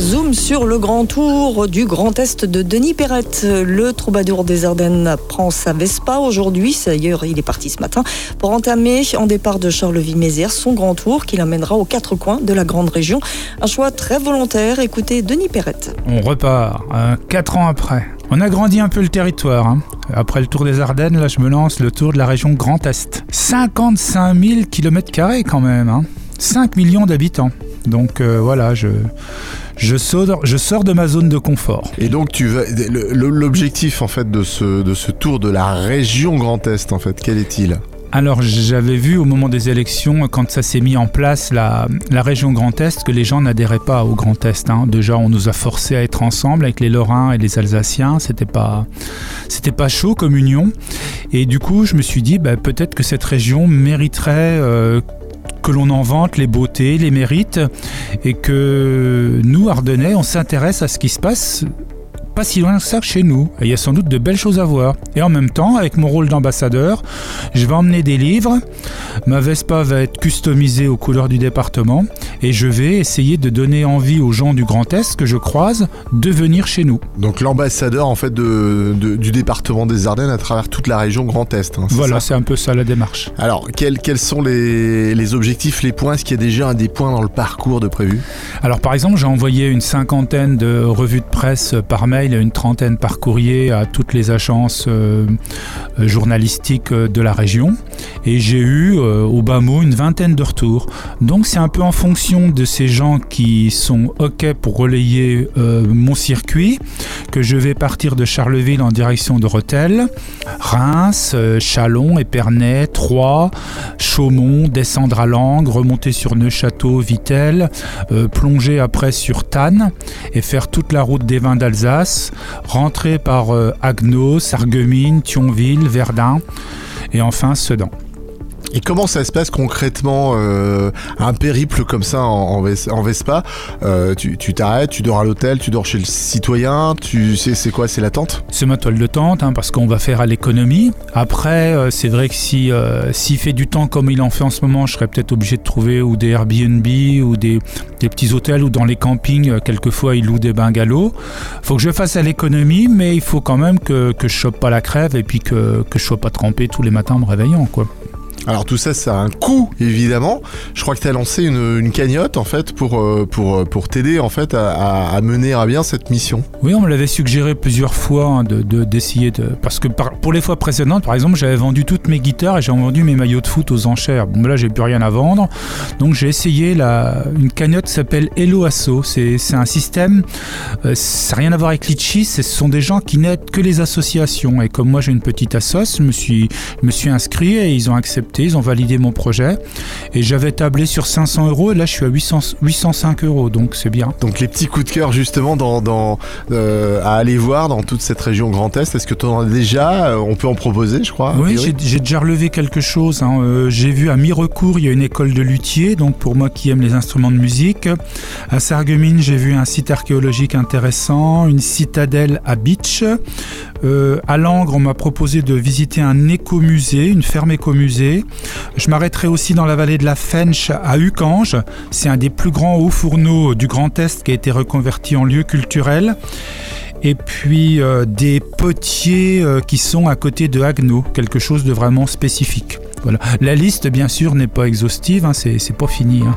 Zoom sur le grand tour du Grand Est de Denis Perrette. Le troubadour des Ardennes prend sa Vespa aujourd'hui. D'ailleurs, il est parti ce matin pour entamer, en départ de Charleville-Mézières, son grand tour qui l'amènera aux quatre coins de la grande région. Un choix très volontaire. Écoutez Denis Perrette. On repart, euh, quatre ans après. On a grandi un peu le territoire. hein. Après le tour des Ardennes, là, je me lance le tour de la région Grand Est. 55 000 km quand même. hein. 5 millions d'habitants. Donc euh, voilà, je, je, sors, je sors de ma zone de confort. Et donc tu vas le- l'objectif en fait de ce de ce tour de la région Grand Est en fait, quel est-il? Alors j'avais vu au moment des élections, quand ça s'est mis en place, la, la région Grand Est, que les gens n'adhéraient pas au Grand Est. hein. Déjà, on nous a forcés à être ensemble avec les Lorrains et les Alsaciens. C'était pas, c'était pas chaud comme union. Et du coup, je me suis dit, bah, peut-être que cette région mériterait euh, que l'on en vante les beautés, les mérites, et que nous, Ardennais, on s'intéresse à ce qui se passe pas si loin que ça que chez nous. Et il y a sans doute de belles choses à voir. Et en même temps, avec mon rôle d'ambassadeur, je vais emmener des livres. Ma Vespa va être customisée aux couleurs du département. Et je vais essayer de donner envie aux gens du Grand Est que je croise de venir chez nous. Donc l'ambassadeur en fait de, de- du département des Ardennes à travers toute la région Grand Est. hein, Voilà, c'est un peu ça la démarche. Alors quels, quels sont les, les objectifs, les points? Est-ce qu'il y a déjà un des points dans le parcours de prévu? Alors par exemple, j'ai envoyé une cinquantaine de revues de presse par mail et une trentaine par courrier à toutes les agences euh, euh, journalistiques euh, de la région. Et j'ai eu au bas mot une vingtaine de retours. Donc c'est un peu en fonction de ces gens qui sont OK pour relayer mon circuit je vais partir de Charleville en direction de Rethel, Reims, euh, Chalon, Épernay, Troyes, Chaumont, descendre à Langres, remonter sur Neufchâteau, Vittel, euh, plonger après sur Tannes et faire toute la route des vins d'Alsace, rentrer par euh, Agnos, Sarreguemines, Thionville, Verdun et enfin Sedan. Et comment ça se passe concrètement euh, un périple comme ça en, en Ves- en Vespa? Euh, Tu t'arrêtes, tu dors à l'hôtel, tu dors chez le citoyen, tu sais c'est quoi C'est la tente? C'est ma toile de tente hein, parce qu'on va faire à l'économie. Après, euh, c'est vrai que si s'il fait du temps comme il en fait en ce moment, je serais peut-être obligé de trouver ou des Airbnb ou des, petits hôtels ou dans les campings, quelquefois ils louent des bungalows. Faut que je fasse à l'économie, mais il faut quand même que, que je chope pas la crève et puis que, que je sois pas trempé tous les matins en me réveillant. Quoi. Alors tout ça, ça a un coût évidemment. Je crois que tu as lancé une, cagnotte en fait pour euh, pour euh, pour t'aider en fait à, à- mener à bien cette mission. Oui, on me l'avait suggéré plusieurs fois hein, de de- d'essayer de, Parce que pour les fois précédentes, par exemple, j'avais vendu toutes mes guitares et j'ai vendu mes maillots de foot aux enchères. Bon, là, j'ai plus rien à vendre. Donc j'ai essayé la, une cagnotte qui s'appelle Hello Asso. C'est c'est un système, euh, ça n'a rien à voir avec Litchi, ce sont des gens qui n'aident que les associations. Et comme moi j'ai une petite assoce, je me suis, je me suis inscrit et ils ont accepté, ils ont validé mon projet. Et j'avais tablé sur 500 euros et là je suis à 800, 805 euros, donc c'est bien. Donc les petits coups de cœur justement dans, dans euh, à aller voir dans toute cette région Grand Est. Est-ce que tu en as déjà Euh, On peut en proposer, je crois. Oui, j'ai déjà relevé quelque chose. hein. Euh, j'ai vu à Mirecourt, il y a une école de luthier, donc pour moi qui aime les instruments de musique. À Sarreguemines, j'ai vu un site archéologique intéressant, une citadelle à Beach. Euh, à Langres, on m'a proposé de visiter un écomusée, une ferme écomusée. Je m'arrêterai aussi dans la vallée de la Fench à Ucange. C'est un des plus grands hauts fourneaux du Grand Est qui a été reconverti en lieu culturel et puis euh, des potiers euh, qui sont à côté de Agno, quelque chose de vraiment spécifique. Voilà. La liste, bien sûr, n'est pas exhaustive, hein, c'est pas fini. hein.